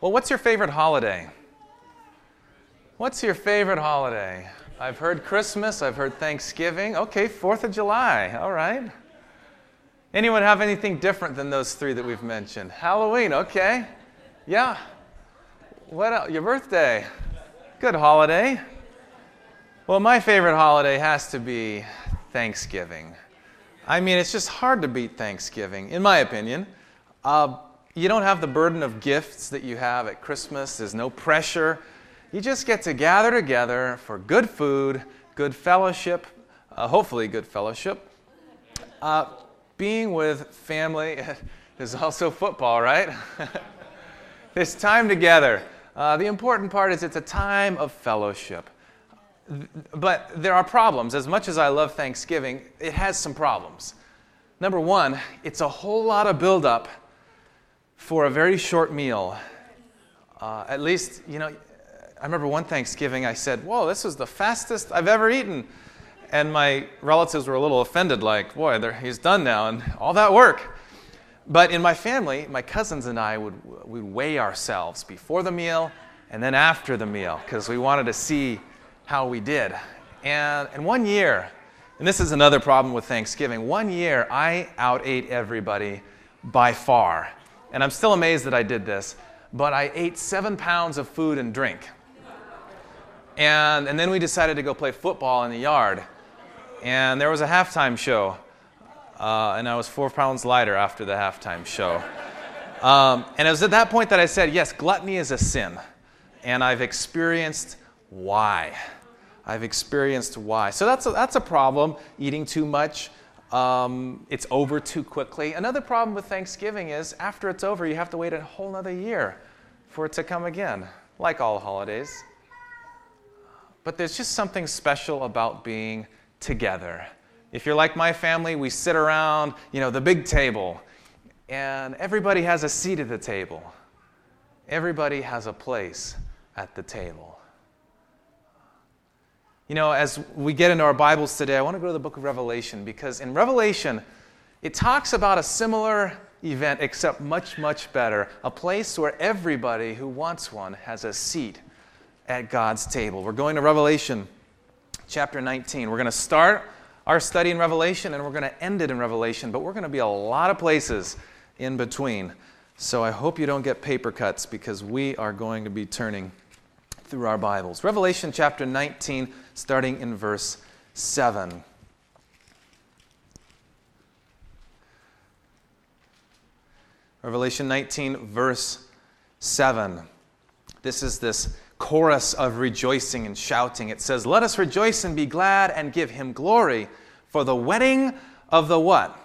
Well, what's your favorite holiday? What's your favorite holiday? I've heard Christmas, I've heard Thanksgiving. Okay, 4th of July. All right. Anyone have anything different than those three that we've mentioned? Halloween, okay. Yeah. What else? Your birthday. Good holiday. Well, my favorite holiday has to be Thanksgiving. I mean, it's just hard to beat Thanksgiving, in my opinion. Uh, you don't have the burden of gifts that you have at Christmas, there's no pressure. You just get to gather together for good food, good fellowship, uh, hopefully, good fellowship. Uh, being with family is also football, right? this time together. Uh, the important part is it's a time of fellowship. But there are problems. As much as I love Thanksgiving, it has some problems. Number one, it's a whole lot of buildup for a very short meal. Uh, at least, you know, I remember one Thanksgiving I said, Whoa, this was the fastest I've ever eaten. And my relatives were a little offended, like, Boy, he's done now, and all that work. But in my family, my cousins and I would, we'd weigh ourselves before the meal and then after the meal because we wanted to see how we did. And, and one year, and this is another problem with Thanksgiving, one year I outate everybody by far. And I'm still amazed that I did this, but I ate seven pounds of food and drink. And, and then we decided to go play football in the yard. And there was a halftime show. Uh, and I was four pounds lighter after the halftime show. Um, and it was at that point that I said, yes, gluttony is a sin. And I've experienced why. I've experienced why. So that's a, that's a problem, eating too much. Um, it's over too quickly. Another problem with Thanksgiving is after it's over, you have to wait a whole other year for it to come again, like all holidays. But there's just something special about being together. If you're like my family, we sit around, you know, the big table, and everybody has a seat at the table. Everybody has a place at the table. You know, as we get into our Bibles today, I want to go to the book of Revelation because in Revelation, it talks about a similar event, except much, much better. A place where everybody who wants one has a seat at God's table. We're going to Revelation chapter 19. We're going to start our study in Revelation and we're going to end it in Revelation, but we're going to be a lot of places in between. So I hope you don't get paper cuts because we are going to be turning through our Bibles. Revelation chapter 19 starting in verse 7. Revelation 19, verse 7. This is this chorus of rejoicing and shouting. It says, Let us rejoice and be glad and give him glory, for the wedding of the what?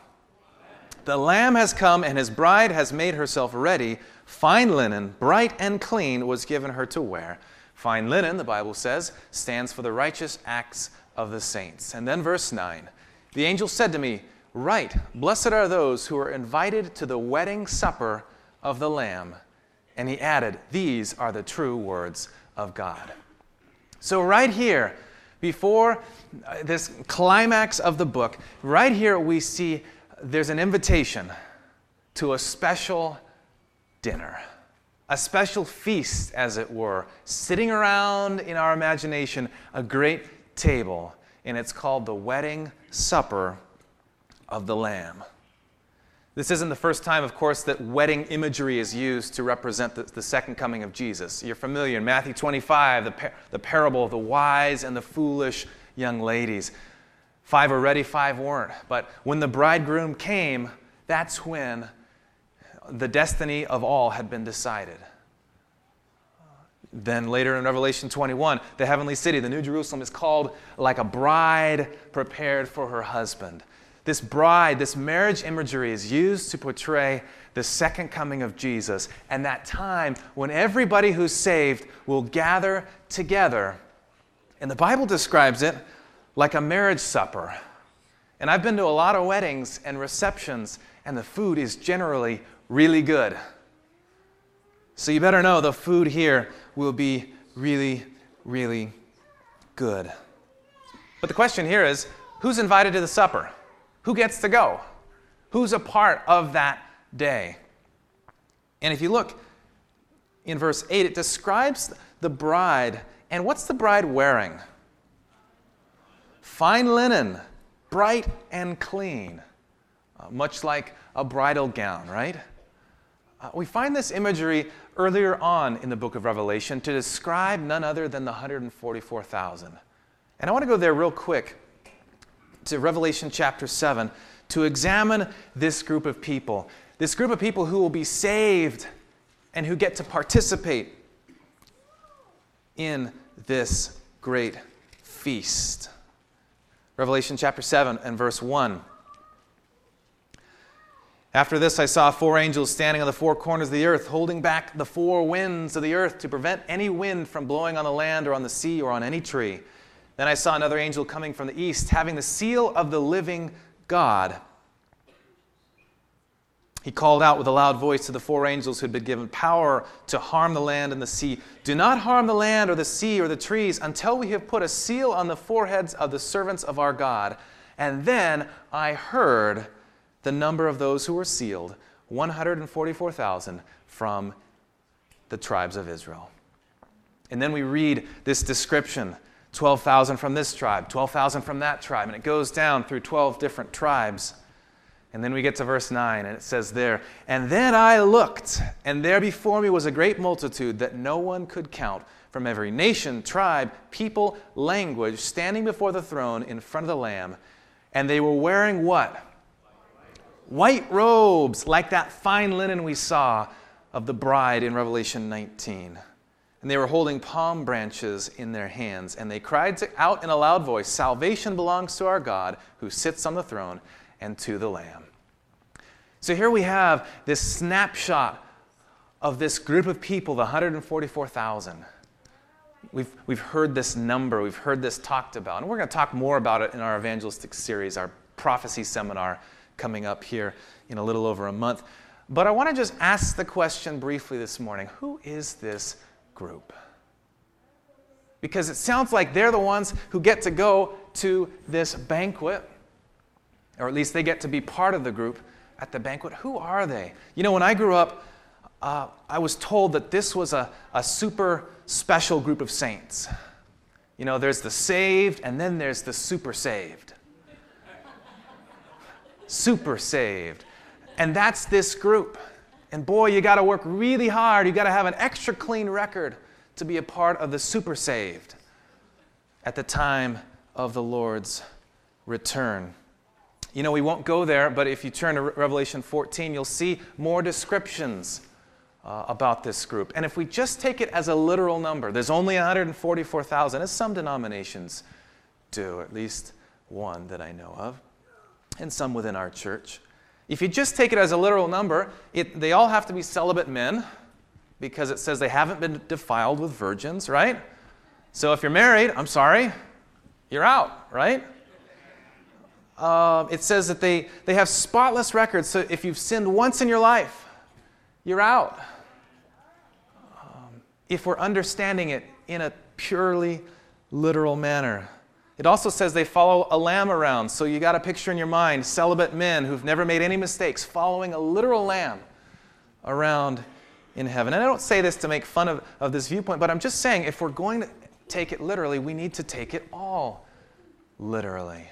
The Lamb has come, and his bride has made herself ready. Fine linen, bright and clean, was given her to wear. Fine linen, the Bible says, stands for the righteous acts of the saints. And then verse 9 The angel said to me, Write, blessed are those who are invited to the wedding supper of the Lamb. And he added, These are the true words of God. So, right here, before this climax of the book, right here we see there's an invitation to a special dinner a special feast, as it were, sitting around in our imagination a great table, and it's called the wedding supper of the Lamb. This isn't the first time, of course, that wedding imagery is used to represent the, the second coming of Jesus. You're familiar in Matthew 25, the, par- the parable of the wise and the foolish young ladies. Five were ready, five weren't. But when the bridegroom came, that's when the destiny of all had been decided. Then later in Revelation 21, the heavenly city, the New Jerusalem, is called like a bride prepared for her husband. This bride, this marriage imagery is used to portray the second coming of Jesus and that time when everybody who's saved will gather together. And the Bible describes it like a marriage supper. And I've been to a lot of weddings and receptions, and the food is generally really good. So you better know the food here will be really, really good. But the question here is who's invited to the supper? Who gets to go? Who's a part of that day? And if you look in verse 8, it describes the bride. And what's the bride wearing? Fine linen, bright and clean, uh, much like a bridal gown, right? Uh, we find this imagery earlier on in the book of Revelation to describe none other than the 144,000. And I want to go there real quick to Revelation chapter 7 to examine this group of people. This group of people who will be saved and who get to participate in this great feast. Revelation chapter 7 and verse 1. After this, I saw four angels standing on the four corners of the earth, holding back the four winds of the earth to prevent any wind from blowing on the land or on the sea or on any tree. Then I saw another angel coming from the east, having the seal of the living God. He called out with a loud voice to the four angels who had been given power to harm the land and the sea Do not harm the land or the sea or the trees until we have put a seal on the foreheads of the servants of our God. And then I heard the number of those who were sealed 144,000 from the tribes of Israel. And then we read this description 12,000 from this tribe, 12,000 from that tribe, and it goes down through 12 different tribes. And then we get to verse 9, and it says there, And then I looked, and there before me was a great multitude that no one could count, from every nation, tribe, people, language, standing before the throne in front of the Lamb. And they were wearing what? White robes like that fine linen we saw of the bride in Revelation 19. And they were holding palm branches in their hands, and they cried out in a loud voice Salvation belongs to our God who sits on the throne and to the Lamb. So here we have this snapshot of this group of people, the 144,000. We've, we've heard this number, we've heard this talked about, and we're going to talk more about it in our evangelistic series, our prophecy seminar coming up here in a little over a month. But I want to just ask the question briefly this morning who is this group? Because it sounds like they're the ones who get to go to this banquet, or at least they get to be part of the group at the banquet. Who are they? You know, when I grew up, uh, I was told that this was a, a super special group of saints. You know, there's the saved, and then there's the super saved super saved. And that's this group. And boy, you got to work really hard. You got to have an extra clean record to be a part of the super saved at the time of the Lord's return. You know, we won't go there, but if you turn to Revelation 14, you'll see more descriptions uh, about this group. And if we just take it as a literal number, there's only 144,000, as some denominations do, at least one that I know of and some within our church. If you just take it as a literal number, it, they all have to be celibate men because it says they haven't been defiled with virgins, right? So if you're married, I'm sorry, you're out, right? Uh, it says that they, they have spotless records. So if you've sinned once in your life, you're out. Um, if we're understanding it in a purely literal manner. It also says they follow a lamb around. So you got a picture in your mind celibate men who've never made any mistakes following a literal lamb around in heaven. And I don't say this to make fun of, of this viewpoint, but I'm just saying if we're going to take it literally, we need to take it all literally.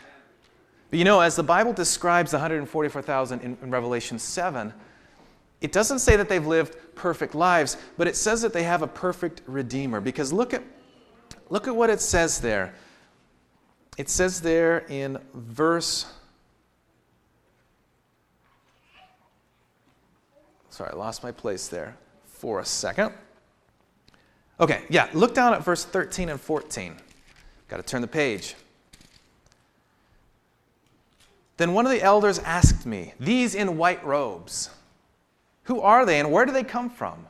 But you know, as the Bible describes the 144,000 in, in Revelation 7, it doesn't say that they've lived perfect lives, but it says that they have a perfect Redeemer. Because look at, look at what it says there it says there in verse. Sorry, I lost my place there for a second. Okay, yeah, look down at verse 13 and 14. Got to turn the page. Then one of the elders asked me, These in white robes, who are they and where do they come from?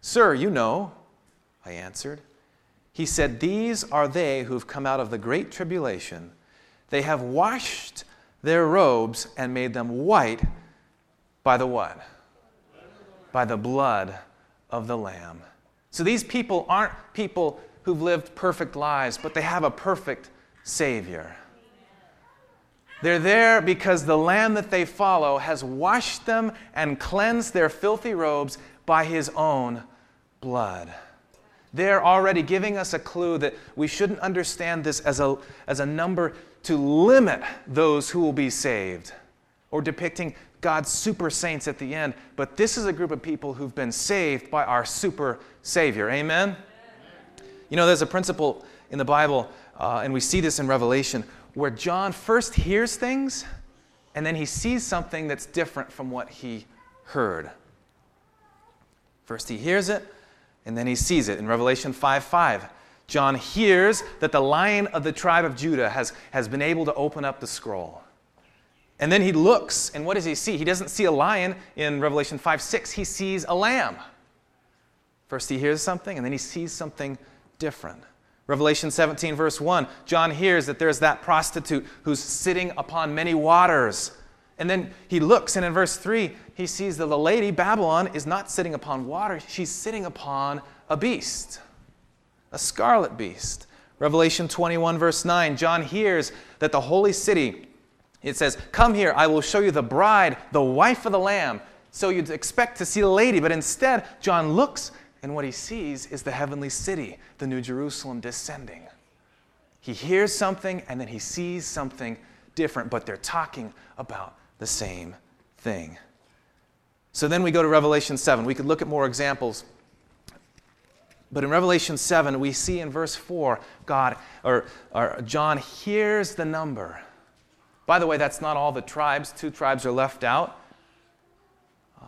Sir, you know, I answered. He said, These are they who've come out of the great tribulation. They have washed their robes and made them white by the what? By the blood of the Lamb. So these people aren't people who've lived perfect lives, but they have a perfect Savior. They're there because the Lamb that they follow has washed them and cleansed their filthy robes by his own blood. They're already giving us a clue that we shouldn't understand this as a, as a number to limit those who will be saved or depicting God's super saints at the end. But this is a group of people who've been saved by our super Savior. Amen? Amen. You know, there's a principle in the Bible, uh, and we see this in Revelation, where John first hears things and then he sees something that's different from what he heard. First he hears it, and then he sees it. In Revelation 5 5, John hears that the lion of the tribe of Judah has, has been able to open up the scroll. And then he looks, and what does he see? He doesn't see a lion in Revelation 5 6, he sees a lamb. First he hears something, and then he sees something different. Revelation 17, verse 1, John hears that there's that prostitute who's sitting upon many waters. And then he looks, and in verse 3, he sees that the lady, Babylon, is not sitting upon water, she's sitting upon a beast, a scarlet beast. Revelation 21, verse 9, John hears that the holy city, it says, Come here, I will show you the bride, the wife of the Lamb. So you'd expect to see the lady, but instead, John looks and what he sees is the heavenly city, the New Jerusalem, descending. He hears something and then he sees something different, but they're talking about the same thing. So then we go to Revelation 7. We could look at more examples. But in Revelation 7, we see in verse 4, God, or, or John hears the number. By the way, that's not all the tribes. Two tribes are left out. Uh,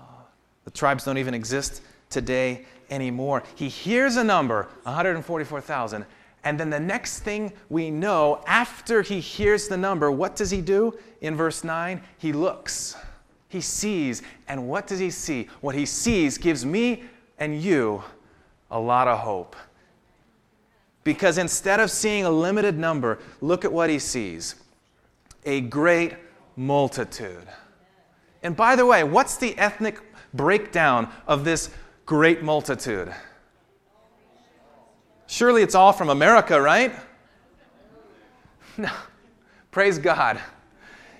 the tribes don't even exist today anymore. He hears a number, 144,000, and then the next thing we know, after he hears the number, what does he do? In verse 9, he looks, he sees, and what does he see? What he sees gives me and you a lot of hope. Because instead of seeing a limited number, look at what he sees a great multitude. And by the way, what's the ethnic breakdown of this great multitude. Surely it's all from America, right? No. Praise God.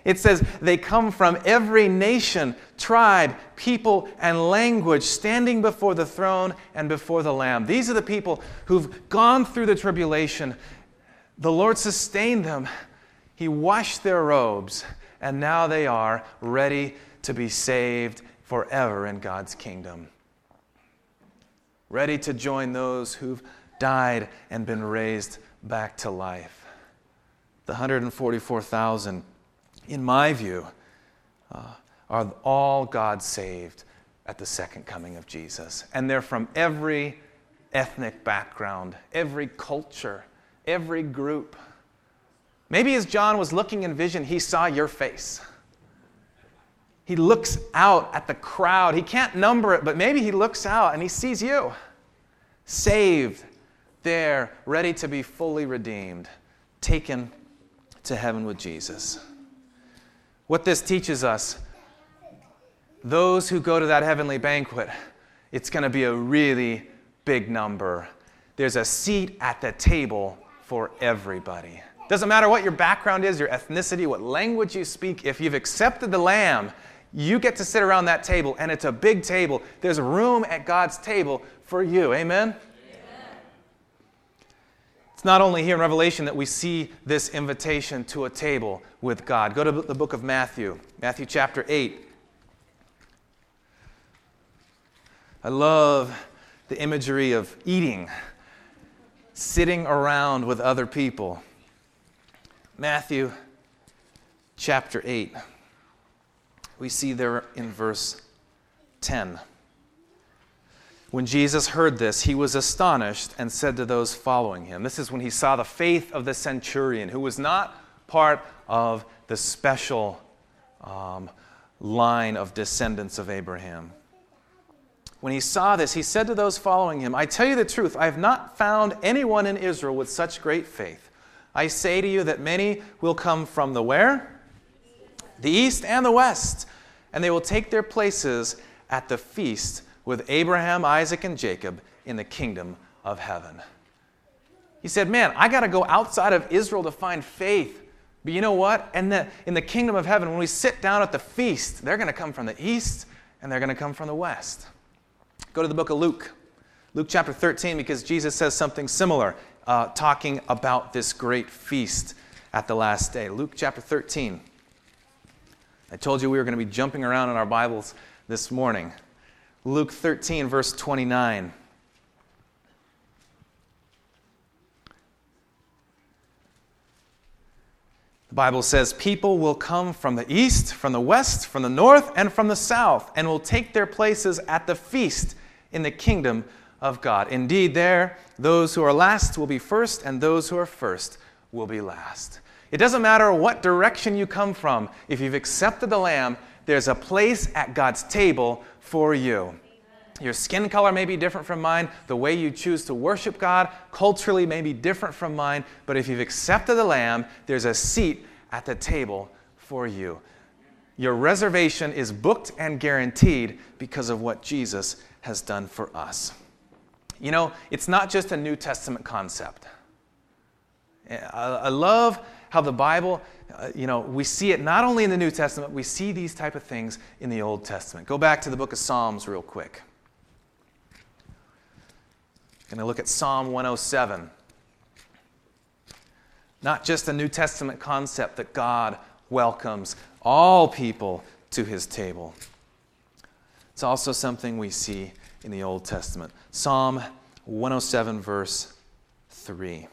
It says they come from every nation, tribe, people, and language standing before the throne and before the Lamb. These are the people who've gone through the tribulation. The Lord sustained them, He washed their robes, and now they are ready to be saved forever in God's kingdom ready to join those who've died and been raised back to life. The 144,000, in my view, uh, are all God saved at the second coming of Jesus. And they're from every ethnic background, every culture, every group. Maybe as John was looking in vision, he saw your face. He looks out at the crowd. He can't number it, but maybe he looks out and he sees you. Saved, there, ready to be fully redeemed, taken to heaven with Jesus. What this teaches us those who go to that heavenly banquet, it's going to be a really big number. There's a seat at the table for everybody. Doesn't matter what your background is, your ethnicity, what language you speak, if you've accepted the Lamb, you get to sit around that table, and it's a big table. There's room at God's table for you. Amen? It's not only here in Revelation that we see this invitation to a table with God. Go to the book of Matthew, Matthew chapter 8. I love the imagery of eating, sitting around with other people. Matthew chapter 8 we see there in verse 10. When Jesus heard this, he was astonished and said to those following him, This is when he saw the faith of the centurion, who was not part of the special um, line of descendants of Abraham. When he saw this, he said to those following him, I tell you the truth, I have not found anyone in Israel with such great faith. I say to you that many will come from the where? the east and the west, and they will take their places at the feast with Abraham, Isaac, and Jacob in the kingdom of heaven. He said, Man, I got to go outside of Israel to find faith. But you know what? And the, in the kingdom of heaven, when we sit down at the feast, they're going to come from the east and they're going to come from the west. Go to the book of Luke, Luke chapter 13, because Jesus says something similar, uh, talking about this great feast at the last day. Luke chapter 13. I told you we were going to be jumping around in our Bibles this morning. Luke 13, verse 29. The Bible says, People will come from the east, from the west, from the north, and from the south, and will take their places at the feast in the kingdom of God. Indeed, there, those who are last will be first, and those who are first will be last. It doesn't matter what direction you come from, if you've accepted the Lamb, there's a place at God's table for you. Your skin color may be different from mine. The way you choose to worship God culturally may be different from mine. But if you've accepted the Lamb, there's a seat at the table for you. Your reservation is booked and guaranteed because of what Jesus has done for us. You know, it's not just a New Testament concept. I love how the Bible, uh, you know, we see it not only in the New Testament, we see these type of things in the Old Testament. Go back to the book of Psalms real quick. Going to look at Psalm 107. Not just a New Testament concept that God welcomes all people to his table. It's also something we see in the Old Testament. Psalm 107, verse 3.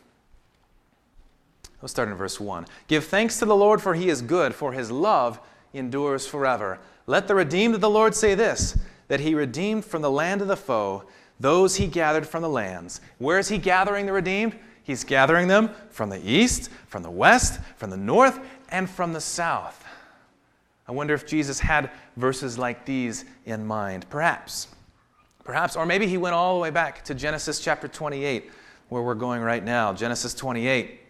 Let's start in verse 1. Give thanks to the Lord, for he is good, for his love endures forever. Let the redeemed of the Lord say this that he redeemed from the land of the foe those he gathered from the lands. Where is he gathering the redeemed? He's gathering them from the east, from the west, from the north, and from the south. I wonder if Jesus had verses like these in mind. Perhaps. Perhaps. Or maybe he went all the way back to Genesis chapter 28, where we're going right now. Genesis 28.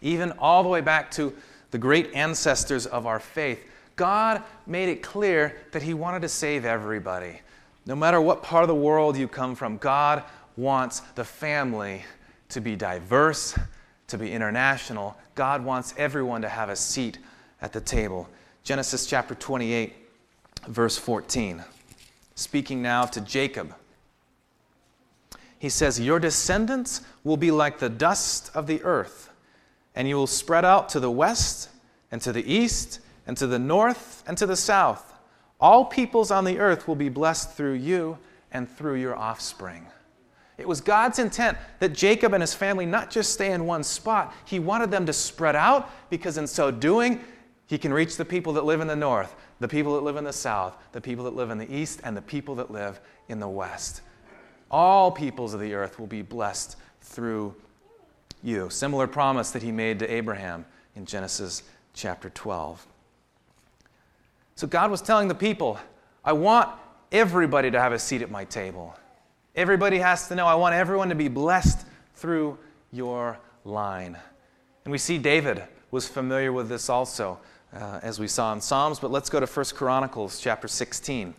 Even all the way back to the great ancestors of our faith. God made it clear that he wanted to save everybody. No matter what part of the world you come from, God wants the family to be diverse, to be international. God wants everyone to have a seat at the table. Genesis chapter 28, verse 14. Speaking now to Jacob, he says, Your descendants will be like the dust of the earth, and you will spread out to the west, and to the east, and to the north, and to the south. All peoples on the earth will be blessed through you and through your offspring. It was God's intent that Jacob and his family not just stay in one spot, he wanted them to spread out because in so doing, he can reach the people that live in the north, the people that live in the south, the people that live in the east, and the people that live in the west. All peoples of the earth will be blessed through you. Similar promise that he made to Abraham in Genesis chapter 12. So God was telling the people, I want everybody to have a seat at my table. Everybody has to know, I want everyone to be blessed through your line. And we see David was familiar with this also, uh, as we saw in Psalms, but let's go to 1 Chronicles chapter 16.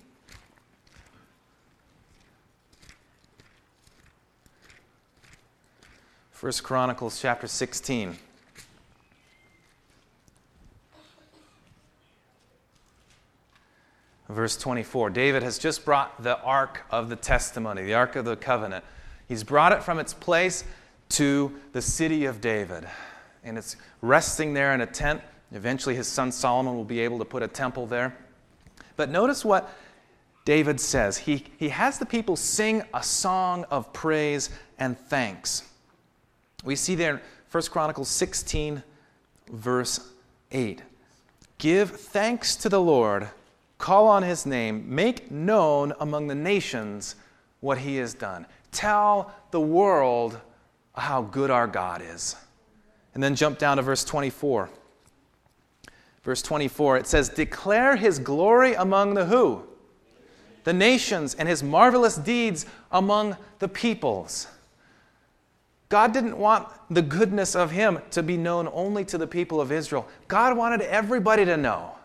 First Chronicles chapter 16. verse 24. David has just brought the ark of the testimony, the ark of the covenant. He's brought it from its place to the city of David. And it's resting there in a tent. Eventually, his son Solomon will be able to put a temple there. But notice what David says. He, he has the people sing a song of praise and thanks. We see there in 1 Chronicles 16, verse 8. Give thanks to the Lord Call on his name. Make known among the nations what he has done. Tell the world how good our God is. And then jump down to verse 24. Verse 24, it says, Declare his glory among the who? The nations, and his marvelous deeds among the peoples. God didn't want the goodness of him to be known only to the people of Israel. God wanted everybody to know.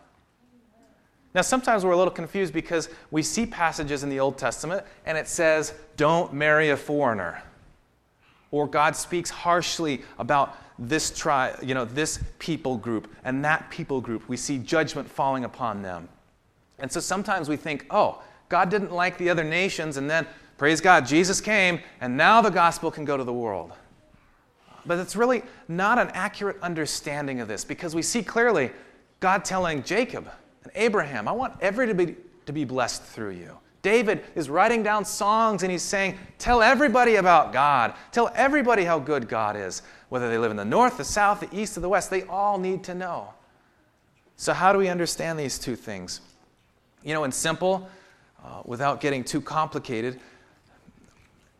Now, sometimes we're a little confused because we see passages in the Old Testament and it says, don't marry a foreigner. Or God speaks harshly about this tribe, you know, this people group and that people group. We see judgment falling upon them. And so sometimes we think, oh, God didn't like the other nations, and then praise God, Jesus came, and now the gospel can go to the world. But it's really not an accurate understanding of this because we see clearly God telling Jacob and Abraham, I want everybody to be, to be blessed through you. David is writing down songs and he's saying, Tell everybody about God. Tell everybody how good God is. Whether they live in the north, the south, the east, or the west, they all need to know. So, how do we understand these two things? You know, in simple, uh, without getting too complicated,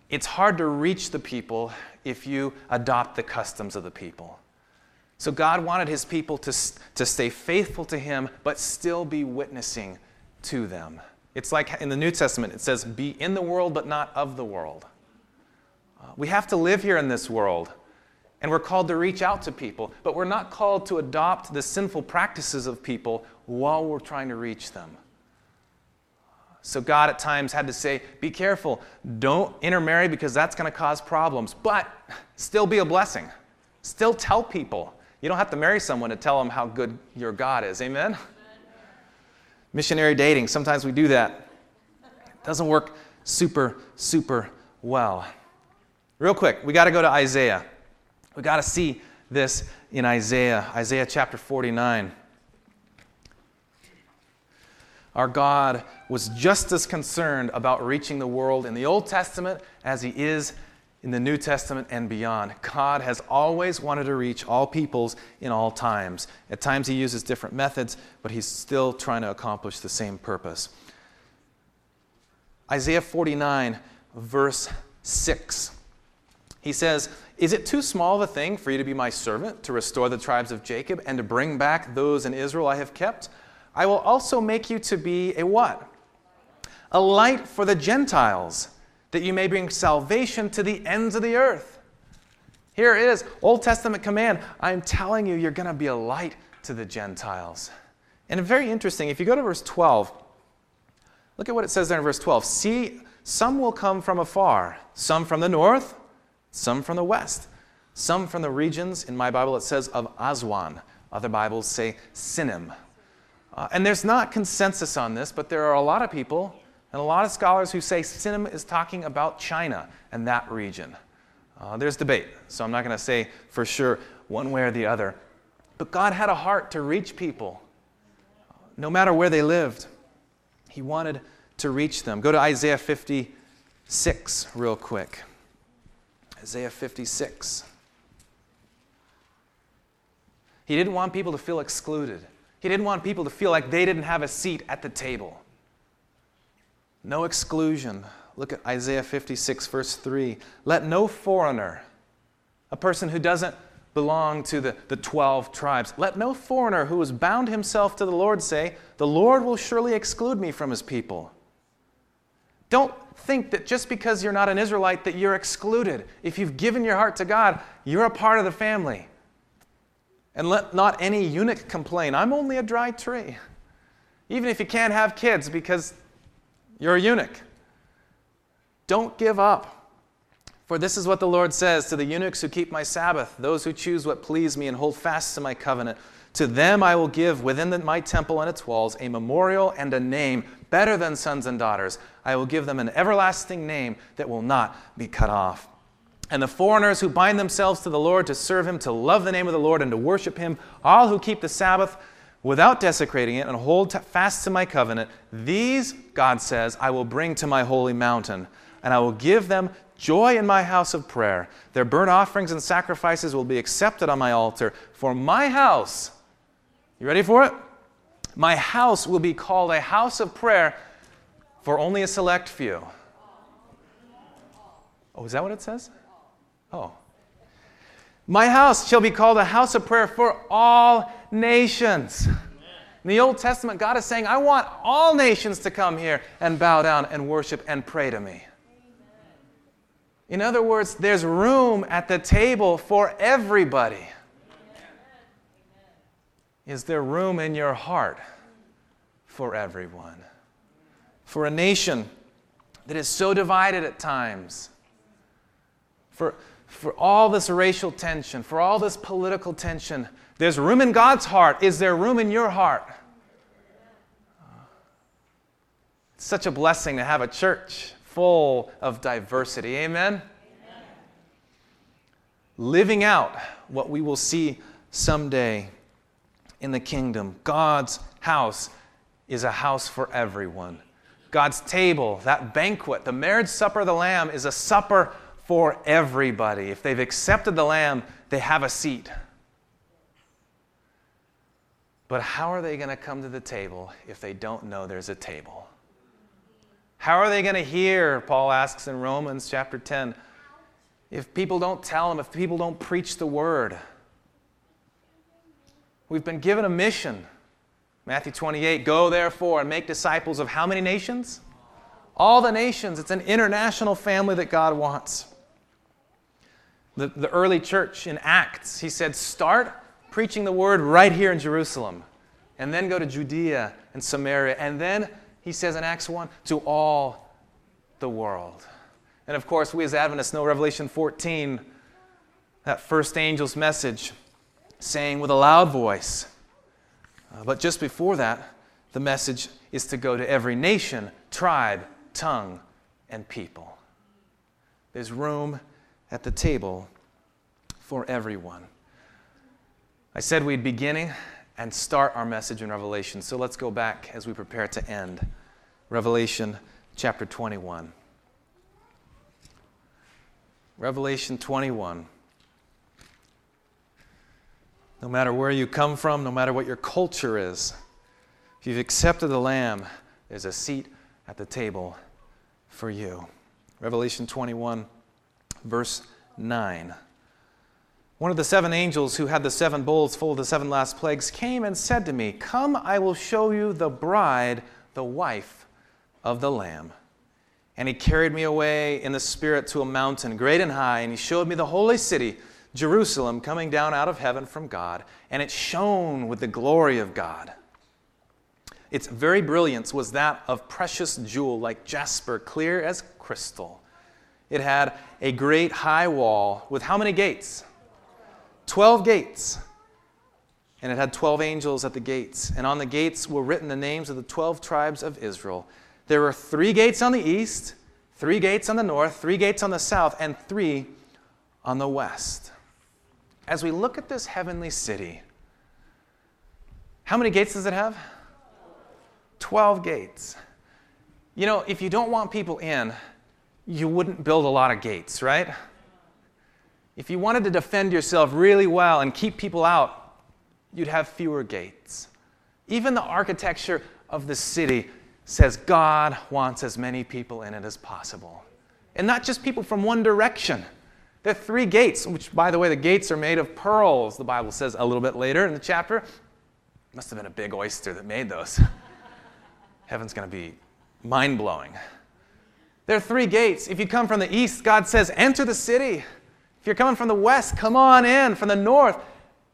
it's hard to reach the people if you adopt the customs of the people. So God wanted his people to, to stay faithful to him, but still be witnessing to them. It's like in the New Testament, it says, Be in the world, but not of the world. Uh, we have to live here in this world, and we're called to reach out to people, but we're not called to adopt the sinful practices of people while we're trying to reach them. So God at times had to say, Be careful, don't intermarry because that's going to cause problems, but still be a blessing. Still tell people. You don't have to marry someone to tell them how good your God is. Amen? Missionary dating, sometimes we do that. It doesn't work super, super well. Real quick, we got to go to Isaiah. We got to see this in Isaiah, Isaiah chapter 49. Our God was just as concerned about reaching the world in the Old Testament as he is in the New Testament and beyond. God has always wanted to reach all peoples in all times. At times he uses different methods, but he's still trying to accomplish the same purpose. Isaiah 49, verse 6. He says, Is it too small a thing for you to be my servant, to restore the tribes of Jacob, and to bring back those in Israel I have kept? I will also make you to be a what? A light for the Gentiles that you may bring salvation to the ends of the earth. Here it is, Old Testament command. I'm telling you, you're going to be a light to the Gentiles. And very interesting, if you go to verse 12, look at what it says there in verse 12. See, some will come from afar, some from the north, some from the west, some from the regions, in my Bible it says of Aswan. Other Bibles say Sinim. Uh, and there's not consensus on this, but there are a lot of people and a lot of scholars who say Sinim is talking about China and that region. Uh, there's debate, so I'm not going to say for sure one way or the other. But God had a heart to reach people, no matter where they lived. He wanted to reach them. Go to Isaiah 56 real quick. Isaiah 56. He didn't want people to feel excluded. He didn't want people to feel like they didn't have a seat at the table. No exclusion. Look at Isaiah 56, verse 3. Let no foreigner, a person who doesn't belong to the, the 12 tribes, let no foreigner who has bound himself to the Lord say, The Lord will surely exclude me from his people. Don't think that just because you're not an Israelite that you're excluded. If you've given your heart to God, you're a part of the family. And let not any eunuch complain, I'm only a dry tree. Even if you can't have kids because you're a eunuch. Don't give up. For this is what the Lord says to the eunuchs who keep my Sabbath, those who choose what please me and hold fast to my covenant. To them I will give within the, my temple and its walls a memorial and a name better than sons and daughters. I will give them an everlasting name that will not be cut off. And the foreigners who bind themselves to the Lord to serve him, to love the name of the Lord, and to worship him, all who keep the Sabbath, without desecrating it and hold fast to my covenant, these, God says, I will bring to my holy mountain, and I will give them joy in my house of prayer. Their burnt offerings and sacrifices will be accepted on my altar. For my house, you ready for it? My house will be called a house of prayer for only a select few. Oh, is that what it says? Oh. My house shall be called a house of prayer for all nations. In the Old Testament, God is saying, I want all nations to come here and bow down and worship and pray to me. In other words, there's room at the table for everybody. Is there room in your heart for everyone? For a nation that is so divided at times, for for all this racial tension, for all this political tension, there's room in God's heart. Is there room in your heart? It's such a blessing to have a church full of diversity. Amen? Amen? Living out what we will see someday in the kingdom. God's house is a house for everyone. God's table, that banquet, the marriage supper of the Lamb, is a supper for everybody. If they've accepted the Lamb, they have a seat. But how are they going to come to the table if they don't know there's a table? How are they going to hear, Paul asks in Romans chapter 10, if people don't tell them, if people don't preach the word? We've been given a mission. Matthew 28 Go therefore and make disciples of how many nations? All the nations. It's an international family that God wants. The, the early church in Acts, he said, Start preaching the word right here in Jerusalem, and then go to Judea and Samaria, and then, he says in Acts 1, to all the world. And of course, we as Adventists know Revelation 14, that first angel's message, saying with a loud voice, uh, but just before that, the message is to go to every nation, tribe, tongue, and people. There's room at the table for everyone. I said we'd beginning and start our message in Revelation. So let's go back as we prepare to end. Revelation chapter 21. Revelation 21. No matter where you come from, no matter what your culture is, if you've accepted the Lamb, there's a seat at the table for you. Revelation 21, verse 9. One of the seven angels who had the seven bowls full of the seven last plagues came and said to me, Come, I will show you the bride, the wife of the Lamb. And he carried me away in the Spirit to a mountain great and high, and he showed me the holy city, Jerusalem, coming down out of heaven from God, and it shone with the glory of God. Its very brilliance was that of precious jewel, like jasper, clear as crystal. It had a great high wall with how many gates? 12 gates. And it had 12 angels at the gates. And on the gates were written the names of the 12 tribes of Israel. There were three gates on the east, three gates on the north, three gates on the south, and three on the west. As we look at this heavenly city, how many gates does it have? 12 gates. You know, if you don't want people in, you wouldn't build a lot of gates, right? If you wanted to defend yourself really well and keep people out, you'd have fewer gates. Even the architecture of the city says God wants as many people in it as possible. And not just people from one direction. There are three gates, which, by the way, the gates are made of pearls, the Bible says a little bit later in the chapter. Must have been a big oyster that made those. Heaven's going to be mind blowing. There are three gates. If you come from the east, God says, enter the city. If you're coming from the west, come on in. From the north,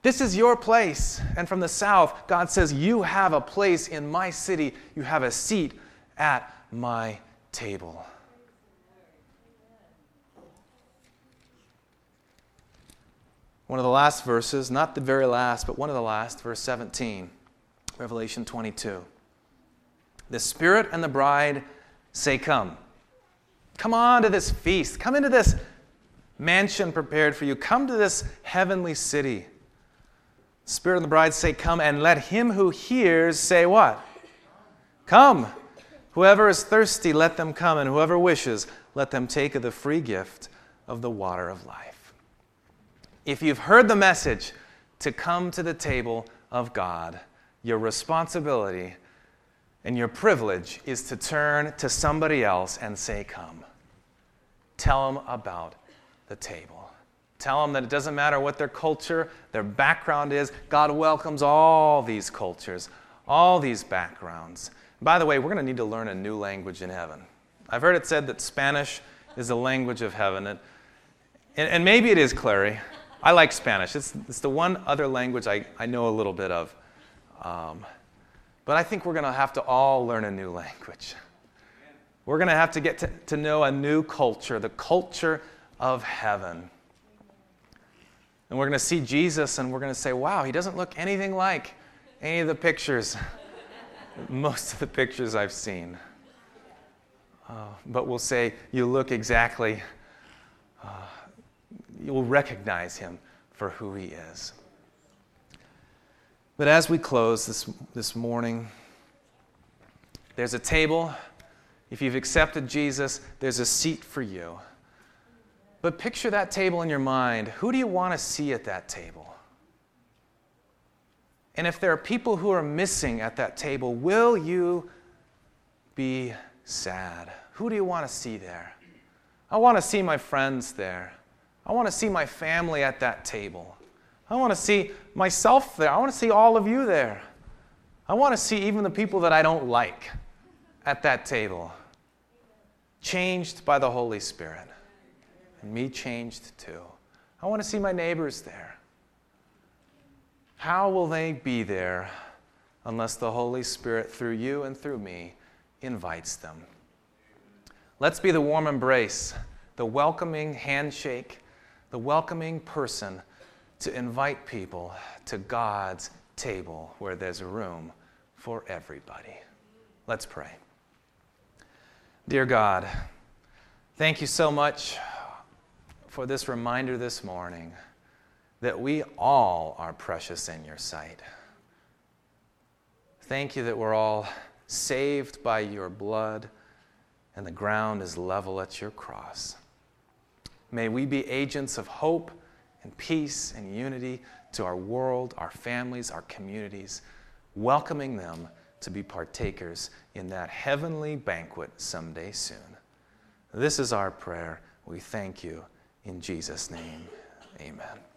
this is your place. And from the south, God says, You have a place in my city. You have a seat at my table. One of the last verses, not the very last, but one of the last, verse 17, Revelation 22. The Spirit and the bride say, Come. Come on to this feast. Come into this mansion prepared for you. Come to this heavenly city. Spirit and the bride say, Come, and let him who hears say, What? Come. Whoever is thirsty, let them come, and whoever wishes, let them take of the free gift of the water of life. If you've heard the message to come to the table of God, your responsibility and your privilege is to turn to somebody else and say, Come. Tell them about the table. Tell them that it doesn't matter what their culture, their background is. God welcomes all these cultures, all these backgrounds. By the way, we're going to need to learn a new language in heaven. I've heard it said that Spanish is the language of heaven. And, and, maybe it is, Clary. I like Spanish. It's, it's the one other language I, I know a little bit of. Um, but I think we're going to have to all learn a new language. We're going to have to get to, to know a new culture, the culture of heaven. And we're going to see Jesus and we're going to say, wow, he doesn't look anything like any of the pictures, most of the pictures I've seen. uh, but we'll say, You look exactly, uh, you'll recognize him for who he is. But as we close this, this morning, there's a table. If you've accepted Jesus, there's a seat for you. But picture that table in your mind. Who do you want to see at that table? And if there are people who are missing at that table, will you be sad? Who do you want to see there? I want to see my friends there. I want to see my family at that table. I want to see myself there. I want to see all of you there. I want to see even the people that I don't like at that table. Changed by the Holy Spirit. And me changed too. I want to see my neighbors there. How will they be there unless the Holy Spirit, through you and through me, invites them? Let's be the warm embrace, the welcoming handshake, the welcoming person to invite people to God's table where there's room for everybody. Let's pray. Dear God, thank you so much for this reminder this morning that we all are precious in your sight. Thank you that we're all saved by your blood and the ground is level at your cross. May we be agents of hope and peace and unity to our world, our families, our communities, welcoming them to be partakers in that heavenly banquet someday soon. This is our prayer. We thank you in Jesus' name. Amen.